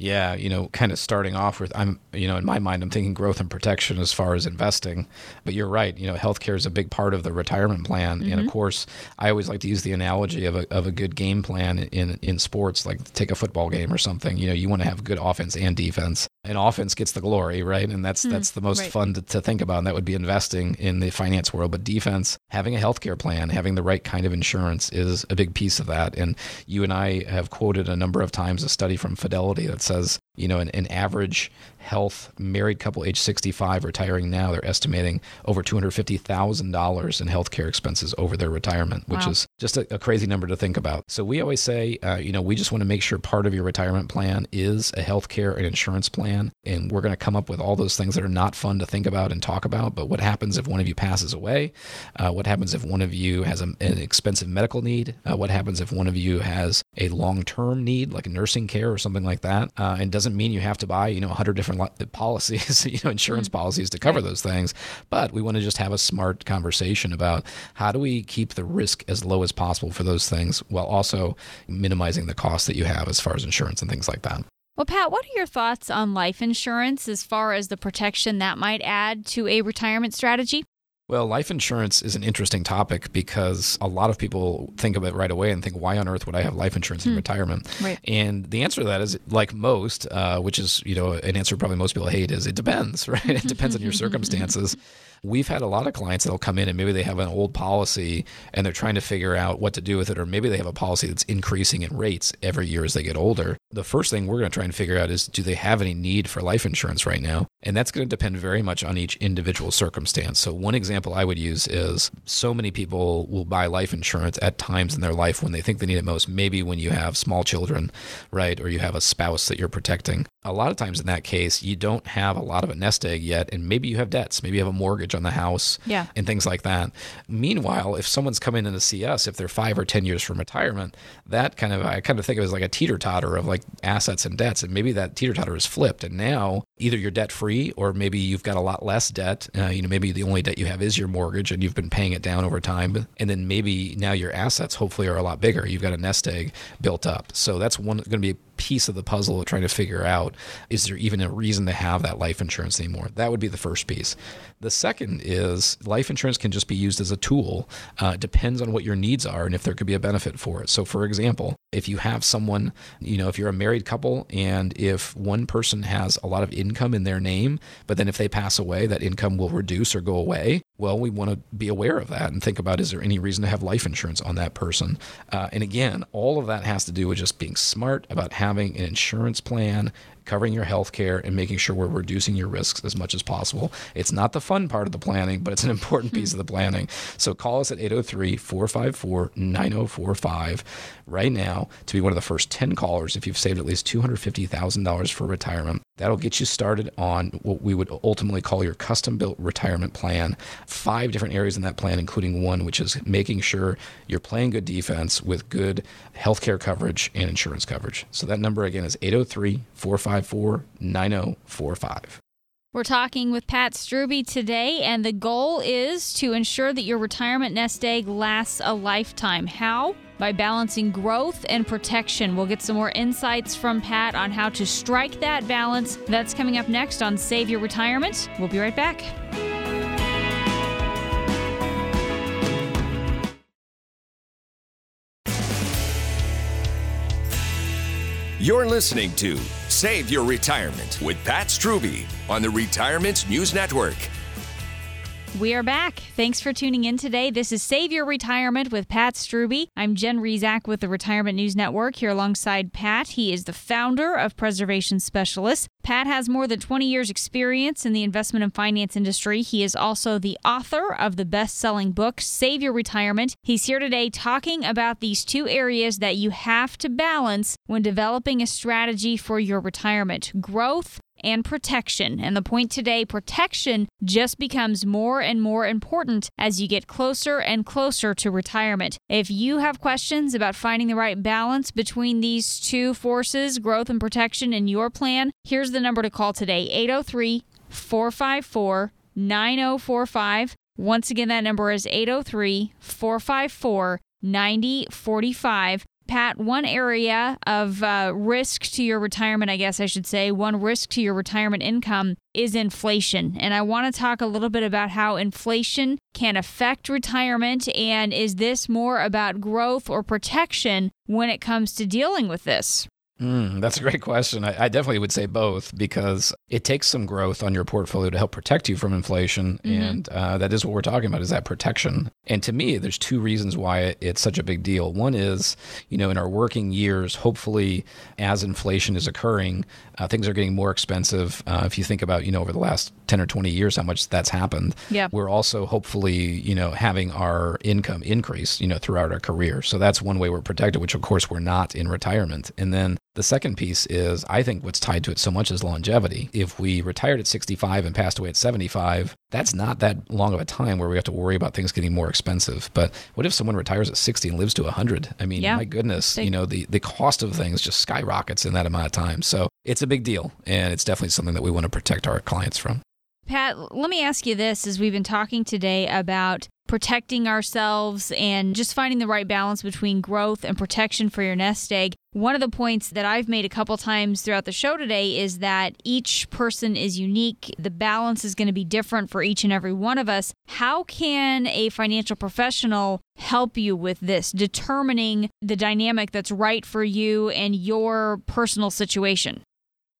Yeah, you know, kind of starting off with, I'm, you know, in my mind, I'm thinking growth and protection as far as investing. But you're right, you know, healthcare is a big part of the retirement plan. Mm-hmm. And of mm-hmm. course, I always like to use the analogy of a, of a good game plan in, in sports, like take a football game or something. You know, you want to have good offense and defense and offense gets the glory, right? And that's mm, that's the most right. fun to, to, think about. And that would be investing in the finance world. But defense, having a healthcare plan, having the right kind of insurance is a big piece of that. And you and I have quoted a number of times a study from Fidelity that says, you know, an, an average health married couple age 65 retiring now, they're estimating over $250,000 in healthcare expenses over their retirement, which wow. is just a, a, crazy number to think about. So we always say, uh, you know, we just want to make sure part of your retirement plan is a healthcare and insurance plan. And we're going to come up with all those things that are not fun to think about and talk about. But what happens if one of you passes away? Uh, what happens if one of you has a, an expensive medical need? Uh, what happens if one of you has a long term need, like nursing care or something like that? Uh, and doesn't mean you have to buy, you know, 100 different different policies, you know, insurance mm-hmm. policies to cover those things. But we want to just have a smart conversation about how do we keep the risk as low as possible for those things while also minimizing the cost that you have as far as insurance and things like that. Well, Pat, what are your thoughts on life insurance as far as the protection that might add to a retirement strategy? Well, life insurance is an interesting topic because a lot of people think of it right away and think, why on earth would I have life insurance in hmm. retirement? Right. And the answer to that is, like most, uh, which is you know an answer probably most people hate, is it depends, right? it depends on your circumstances. We've had a lot of clients that'll come in and maybe they have an old policy and they're trying to figure out what to do with it, or maybe they have a policy that's increasing in rates every year as they get older. The first thing we're going to try and figure out is do they have any need for life insurance right now? And that's going to depend very much on each individual circumstance. So, one example I would use is so many people will buy life insurance at times in their life when they think they need it most. Maybe when you have small children, right? Or you have a spouse that you're protecting. A lot of times in that case, you don't have a lot of a nest egg yet. And maybe you have debts. Maybe you have a mortgage on the house yeah. and things like that. Meanwhile, if someone's coming in to see us, if they're five or 10 years from retirement, that kind of, I kind of think of it as like a teeter totter of like assets and debts. And maybe that teeter totter is flipped. And now either you're debt free or maybe you've got a lot less debt. Uh, you know, maybe the only debt you have is your mortgage and you've been paying it down over time. And then maybe now your assets hopefully are a lot bigger. You've got a nest egg built up. So that's one going to be piece of the puzzle of trying to figure out is there even a reason to have that life insurance anymore? That would be the first piece. The second is life insurance can just be used as a tool. Uh, it depends on what your needs are and if there could be a benefit for it. So, for example, if you have someone, you know, if you're a married couple and if one person has a lot of income in their name, but then if they pass away, that income will reduce or go away, well, we want to be aware of that and think about is there any reason to have life insurance on that person? Uh, and again, all of that has to do with just being smart about having an insurance plan covering your health care and making sure we're reducing your risks as much as possible. It's not the fun part of the planning, but it's an important piece hmm. of the planning. So call us at 803 454 9045 right now to be one of the first 10 callers if you've saved at least $250,000 for retirement. That'll get you started on what we would ultimately call your custom built retirement plan. Five different areas in that plan, including one which is making sure you're playing good defense with good healthcare coverage and insurance coverage. So that number again is 803 454 9045. We're talking with Pat Strubbe today, and the goal is to ensure that your retirement nest egg lasts a lifetime. How? By balancing growth and protection. We'll get some more insights from Pat on how to strike that balance. That's coming up next on Save Your Retirement. We'll be right back. You're listening to Save Your Retirement with Pat Strubbe on the Retirement News Network. We are back. Thanks for tuning in today. This is Save Your Retirement with Pat Strubbe. I'm Jen Rizak with the Retirement News Network here alongside Pat. He is the founder of Preservation Specialists. Pat has more than 20 years' experience in the investment and finance industry. He is also the author of the best selling book, Save Your Retirement. He's here today talking about these two areas that you have to balance when developing a strategy for your retirement growth and protection. And the point today protection just becomes more and more important as you get closer and closer to retirement. If you have questions about finding the right balance between these two forces, growth and protection, in your plan, here's the number to call today 803 454 9045. Once again, that number is 803 454 9045. Pat, one area of uh, risk to your retirement, I guess I should say, one risk to your retirement income is inflation. And I want to talk a little bit about how inflation can affect retirement. And is this more about growth or protection when it comes to dealing with this? Mm, that's a great question. I, I, definitely would say both because it takes some growth on your portfolio to help protect you from inflation, mm-hmm. and uh, that is what we're talking about is that protection. And to me, there's two reasons why it's such a big deal. One is, you know, in our working years, hopefully, as inflation is occurring, uh, things are getting more expensive. Uh, if you think about, you know, over the last 10 or 20 years, how much that's happened. Yeah. We're also hopefully, you know, having our income increase, you know, throughout our career. So that's one way we're protected, which of course we're not in retirement. And then the second piece is I think what's tied to it so much is longevity. If we retired at 65 and passed away at 75, that's not that long of a time where we have to worry about things getting more expensive. But what if someone retires at 60 and lives to 100? I mean, yeah. my goodness, they, you know, the, the cost of things just skyrockets in that amount of time. So it's a big deal. And it's definitely something that we want to protect our clients from. Pat, let me ask you this as we've been talking today about protecting ourselves and just finding the right balance between growth and protection for your nest egg. One of the points that I've made a couple times throughout the show today is that each person is unique. The balance is going to be different for each and every one of us. How can a financial professional help you with this, determining the dynamic that's right for you and your personal situation?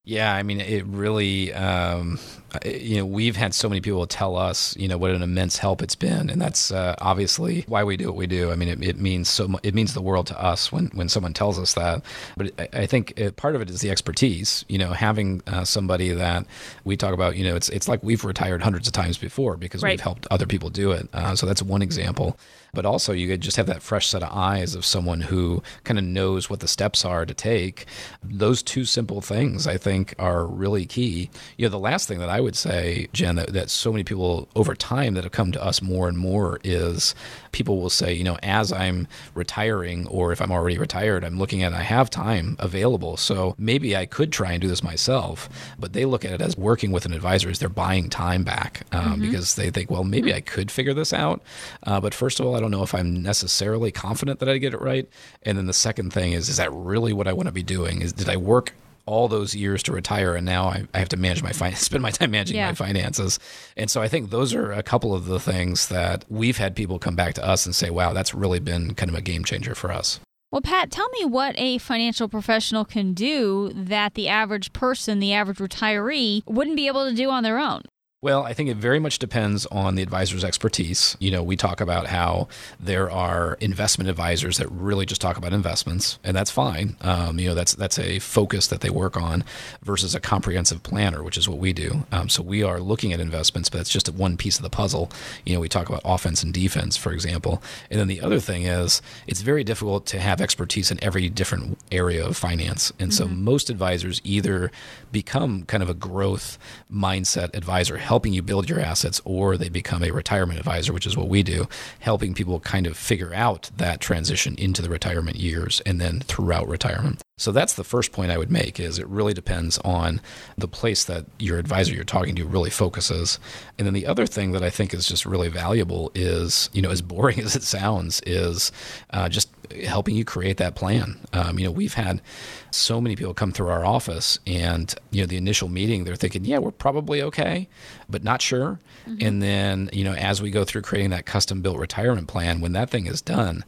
Yeah, I mean, it really, um, you know, we've had so many people tell us, you know, what an immense help it's been, and that's uh, obviously why we do what we do. I mean, it, it means so much, it means the world to us when when someone tells us that. But I, I think it, part of it is the expertise. You know, having uh, somebody that we talk about. You know, it's it's like we've retired hundreds of times before because right. we've helped other people do it. Uh, so that's one example but also you could just have that fresh set of eyes of someone who kind of knows what the steps are to take. Those two simple things, I think, are really key. You know, the last thing that I would say, Jen, that, that so many people over time that have come to us more and more is people will say, you know, as I'm retiring or if I'm already retired, I'm looking at I have time available. So maybe I could try and do this myself. But they look at it as working with an advisor is they're buying time back um, mm-hmm. because they think, well, maybe I could figure this out. Uh, but first of all, I don't know if I'm necessarily confident that I get it right. And then the second thing is, is that really what I want to be doing? Is did I work all those years to retire and now I, I have to manage my finance, spend my time managing yeah. my finances. And so I think those are a couple of the things that we've had people come back to us and say, wow, that's really been kind of a game changer for us. Well, Pat, tell me what a financial professional can do that the average person, the average retiree, wouldn't be able to do on their own. Well, I think it very much depends on the advisor's expertise. You know, we talk about how there are investment advisors that really just talk about investments, and that's fine. Um, you know, that's that's a focus that they work on versus a comprehensive planner, which is what we do. Um, so we are looking at investments, but that's just one piece of the puzzle. You know, we talk about offense and defense, for example, and then the other thing is it's very difficult to have expertise in every different area of finance, and mm-hmm. so most advisors either become kind of a growth mindset advisor helping you build your assets, or they become a retirement advisor, which is what we do, helping people kind of figure out that transition into the retirement years and then throughout retirement. So that's the first point I would make is it really depends on the place that your advisor you're talking to really focuses. And then the other thing that I think is just really valuable is, you know, as boring as it sounds, is uh, just helping you create that plan. Um, you know, we've had so many people come through our office and, you know, the initial meeting, they're thinking, yeah, we're probably okay, but not sure. Mm-hmm. And then, you know, as we go through creating that custom built retirement plan, when that thing is done,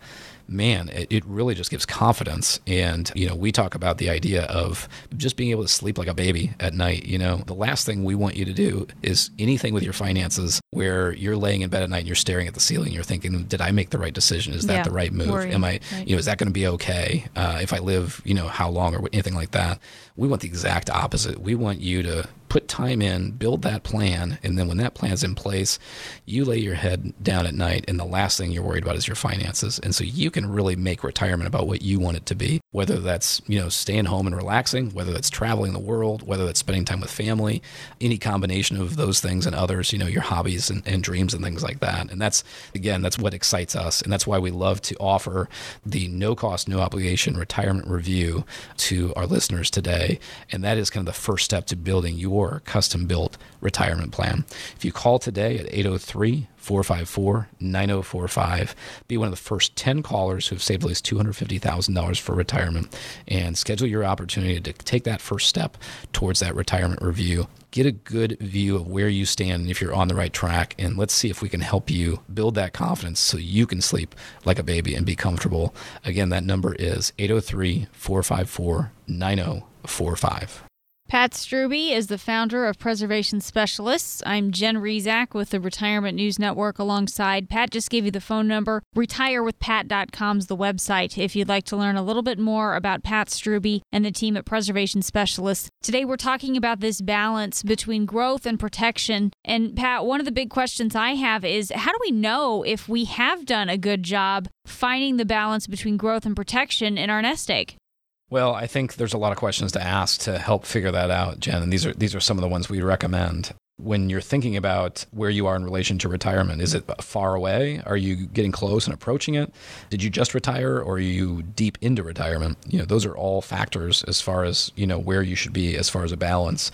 man, it, it, really just gives confidence. And, you know, we talk about the idea of just being able to sleep like a baby at night. You know, the last thing we want you to do is anything with your finances where you're laying in bed at night and you're staring at the ceiling. You're thinking, did I make the right decision? Is that yeah, the right move? Am I, right. you know, is that going to be okay uh, if I live, you know, how long or anything like that? We want the exact opposite. We want you to put time in, build that plan, and then when that plan's in place, you lay your head down at night, and the last thing you're worried about is your finances. And so you can really make retirement about what you want it to be, whether that's you know staying home and relaxing, whether that's traveling the world, whether that's spending time with family, any combination of those things and others, you know, your hobbies and, and dreams and things like that. And that's again, that's what excites us, and that's why we love to offer the no cost, no obligation retirement review to our listeners today. And that is kind of the first step to building your custom built retirement plan. If you call today at 803 454 9045, be one of the first 10 callers who have saved at least $250,000 for retirement and schedule your opportunity to take that first step towards that retirement review. Get a good view of where you stand and if you're on the right track. And let's see if we can help you build that confidence so you can sleep like a baby and be comfortable. Again, that number is 803 454 9045. Pat Strubbe is the founder of Preservation Specialists. I'm Jen Rizak with the Retirement News Network alongside Pat. Just gave you the phone number. RetireWithPat.com is the website if you'd like to learn a little bit more about Pat Strubbe and the team at Preservation Specialists. Today we're talking about this balance between growth and protection. And Pat, one of the big questions I have is how do we know if we have done a good job finding the balance between growth and protection in our nest egg? Well, I think there's a lot of questions to ask to help figure that out, Jen. And these are these are some of the ones we recommend. When you're thinking about where you are in relation to retirement, is it far away? Are you getting close and approaching it? Did you just retire or are you deep into retirement? You know, those are all factors as far as, you know, where you should be as far as a balance.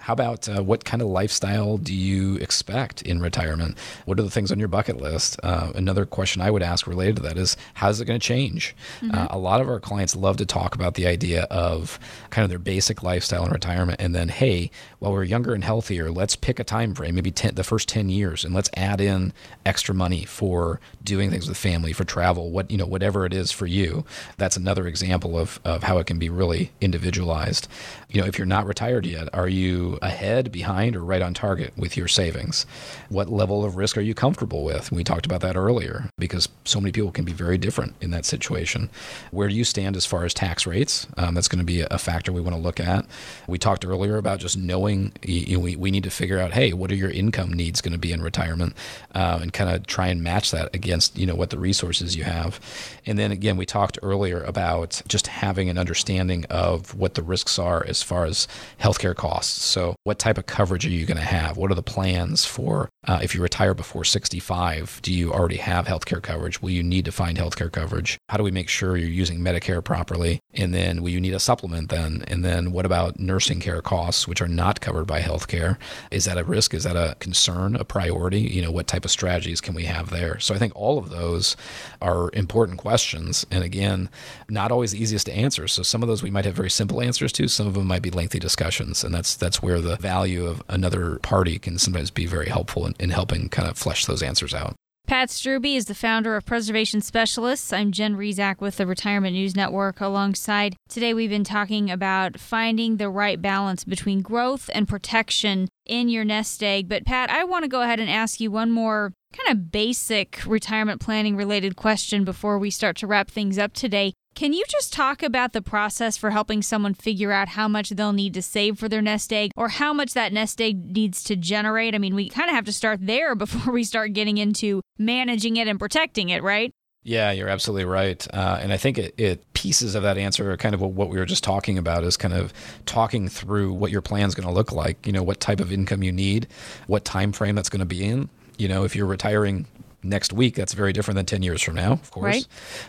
How about uh, what kind of lifestyle do you expect in retirement? What are the things on your bucket list? Uh, another question I would ask related to that is how's it going to change? Mm-hmm. Uh, a lot of our clients love to talk about the idea of kind of their basic lifestyle in retirement, and then hey, while we're younger and healthier, let's pick a time frame, maybe 10, the first ten years, and let's add in extra money for doing things with family, for travel, what you know, whatever it is for you. That's another example of of how it can be really individualized. You know, if you're not retired yet, are you ahead, behind, or right on target with your savings? What level of risk are you comfortable with? We talked about that earlier because so many people can be very different in that situation. Where do you stand as far as tax rates? Um, that's going to be a factor we want to look at. We talked earlier about just knowing you know, we, we need to figure out, hey, what are your income needs going to be in retirement, uh, and kind of try and match that against you know what the resources you have. And then again, we talked earlier about just having an understanding of what the risks are as far as healthcare costs. So so, what type of coverage are you going to have? What are the plans for uh, if you retire before 65? Do you already have healthcare coverage? Will you need to find healthcare coverage? How do we make sure you're using Medicare properly? And then, will you need a supplement then? And then, what about nursing care costs, which are not covered by healthcare? Is that a risk? Is that a concern, a priority? You know, what type of strategies can we have there? So, I think all of those are important questions. And again, not always the easiest to answer. So, some of those we might have very simple answers to, some of them might be lengthy discussions. And that's, that's where the value of another party can sometimes be very helpful in, in helping kind of flesh those answers out. Pat Strubbe is the founder of Preservation Specialists. I'm Jen Rizak with the Retirement News Network. Alongside today, we've been talking about finding the right balance between growth and protection in your nest egg. But, Pat, I want to go ahead and ask you one more kind of basic retirement planning related question before we start to wrap things up today. Can you just talk about the process for helping someone figure out how much they'll need to save for their nest egg or how much that nest egg needs to generate? I mean, we kind of have to start there before we start getting into managing it and protecting it, right? Yeah, you're absolutely right. Uh, and I think it, it, pieces of that answer are kind of what we were just talking about is kind of talking through what your plan is going to look like. You know, what type of income you need, what time frame that's going to be in. You know, if you're retiring next week, that's very different than 10 years from now, of course. Right.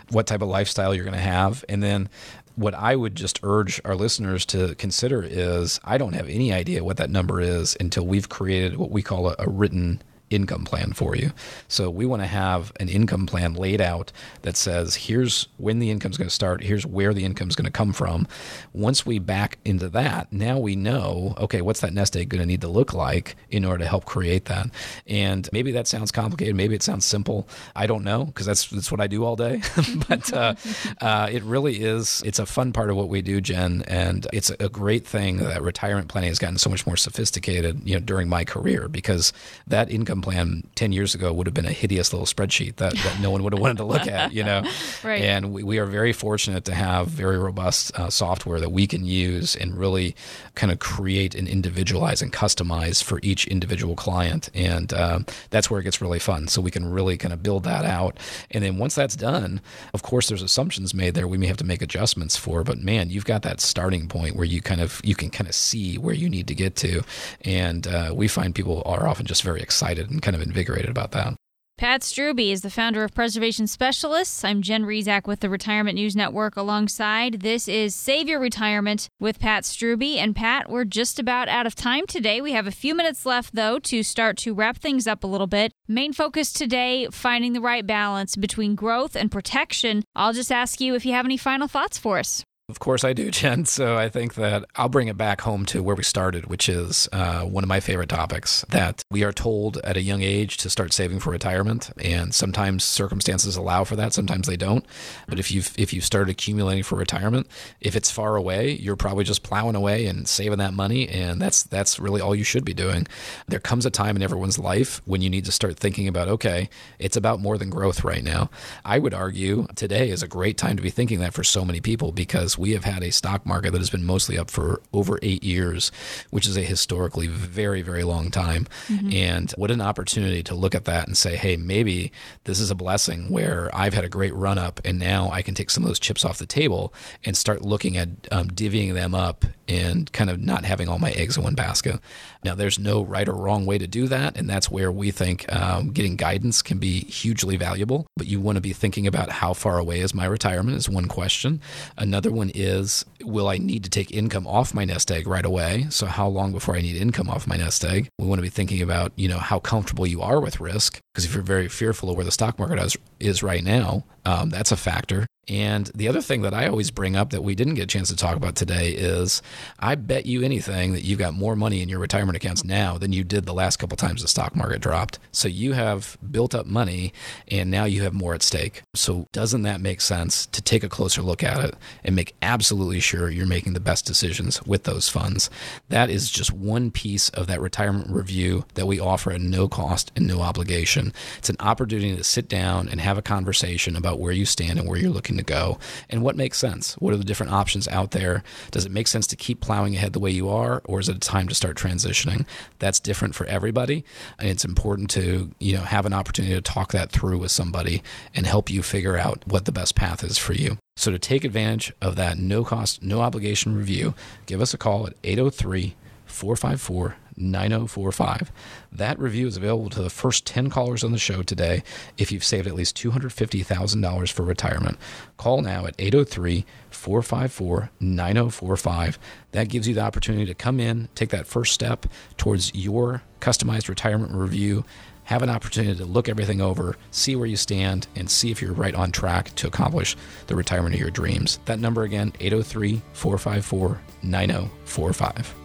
What type of lifestyle you're going to have. And then what I would just urge our listeners to consider is I don't have any idea what that number is until we've created what we call a, a written income plan for you. So we want to have an income plan laid out that says here's when the income is going to start, here's where the income is going to come from. Once we back into that, now we know, okay, what's that nest egg going to need to look like in order to help create that? And maybe that sounds complicated, maybe it sounds simple. I don't know because that's that's what I do all day. but uh, uh, it really is. It's a fun part of what we do, Jen, and it's a great thing that retirement planning has gotten so much more sophisticated, you know, during my career because that income plan 10 years ago would have been a hideous little spreadsheet that, that no one would have wanted to look at, you know? right. And we, we are very fortunate to have very robust uh, software that we can use and really kind of create and individualize and customize for each individual client. And uh, that's where it gets really fun. So we can really kind of build that out. And then once that's done, of course, there's assumptions made there we may have to make adjustments for. But man, you've got that starting point where you kind of you can kind of see where you need to get to. And uh, we find people are often just very excited and kind of invigorated about that. Pat Strubbe is the founder of Preservation Specialists. I'm Jen Rizak with the Retirement News Network alongside. This is Save Your Retirement with Pat Strubbe. And Pat, we're just about out of time today. We have a few minutes left, though, to start to wrap things up a little bit. Main focus today finding the right balance between growth and protection. I'll just ask you if you have any final thoughts for us. Of course I do, Jen. So I think that I'll bring it back home to where we started, which is uh, one of my favorite topics that we are told at a young age to start saving for retirement. And sometimes circumstances allow for that, sometimes they don't. But if you've if you've started accumulating for retirement, if it's far away, you're probably just plowing away and saving that money. And that's that's really all you should be doing. There comes a time in everyone's life when you need to start thinking about, okay, it's about more than growth right now. I would argue today is a great time to be thinking that for so many people because we have had a stock market that has been mostly up for over eight years, which is a historically very, very long time. Mm-hmm. And what an opportunity to look at that and say, hey, maybe this is a blessing where I've had a great run up and now I can take some of those chips off the table and start looking at um, divvying them up and kind of not having all my eggs in one basket. Now, there's no right or wrong way to do that. And that's where we think um, getting guidance can be hugely valuable. But you want to be thinking about how far away is my retirement, is one question. Another one is will I need to take income off my nest egg right away? So, how long before I need income off my nest egg? We want to be thinking about, you know, how comfortable you are with risk. Because if you're very fearful of where the stock market is, is right now, um, that's a factor. And the other thing that I always bring up that we didn't get a chance to talk about today is I bet you anything that you've got more money in your retirement accounts now than you did the last couple times the stock market dropped. So you have built up money and now you have more at stake. So doesn't that make sense to take a closer look at it and make absolutely sure you're making the best decisions with those funds? That is just one piece of that retirement review that we offer at no cost and no obligation. It's an opportunity to sit down and have a conversation about where you stand and where you're looking to go and what makes sense. What are the different options out there? Does it make sense to keep plowing ahead the way you are, or is it a time to start transitioning? That's different for everybody. And it's important to, you know, have an opportunity to talk that through with somebody and help you figure out what the best path is for you. So to take advantage of that no cost, no obligation review, give us a call at 803 454 9045. That review is available to the first 10 callers on the show today if you've saved at least $250,000 for retirement. Call now at 803 454 9045. That gives you the opportunity to come in, take that first step towards your customized retirement review have an opportunity to look everything over, see where you stand, and see if you're right on track to accomplish the retirement of your dreams. That number again, 803 454 9045.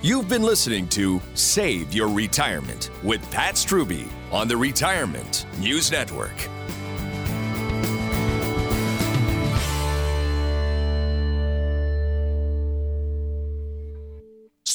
You've been listening to Save Your Retirement with Pat Strubbe on the Retirement News Network.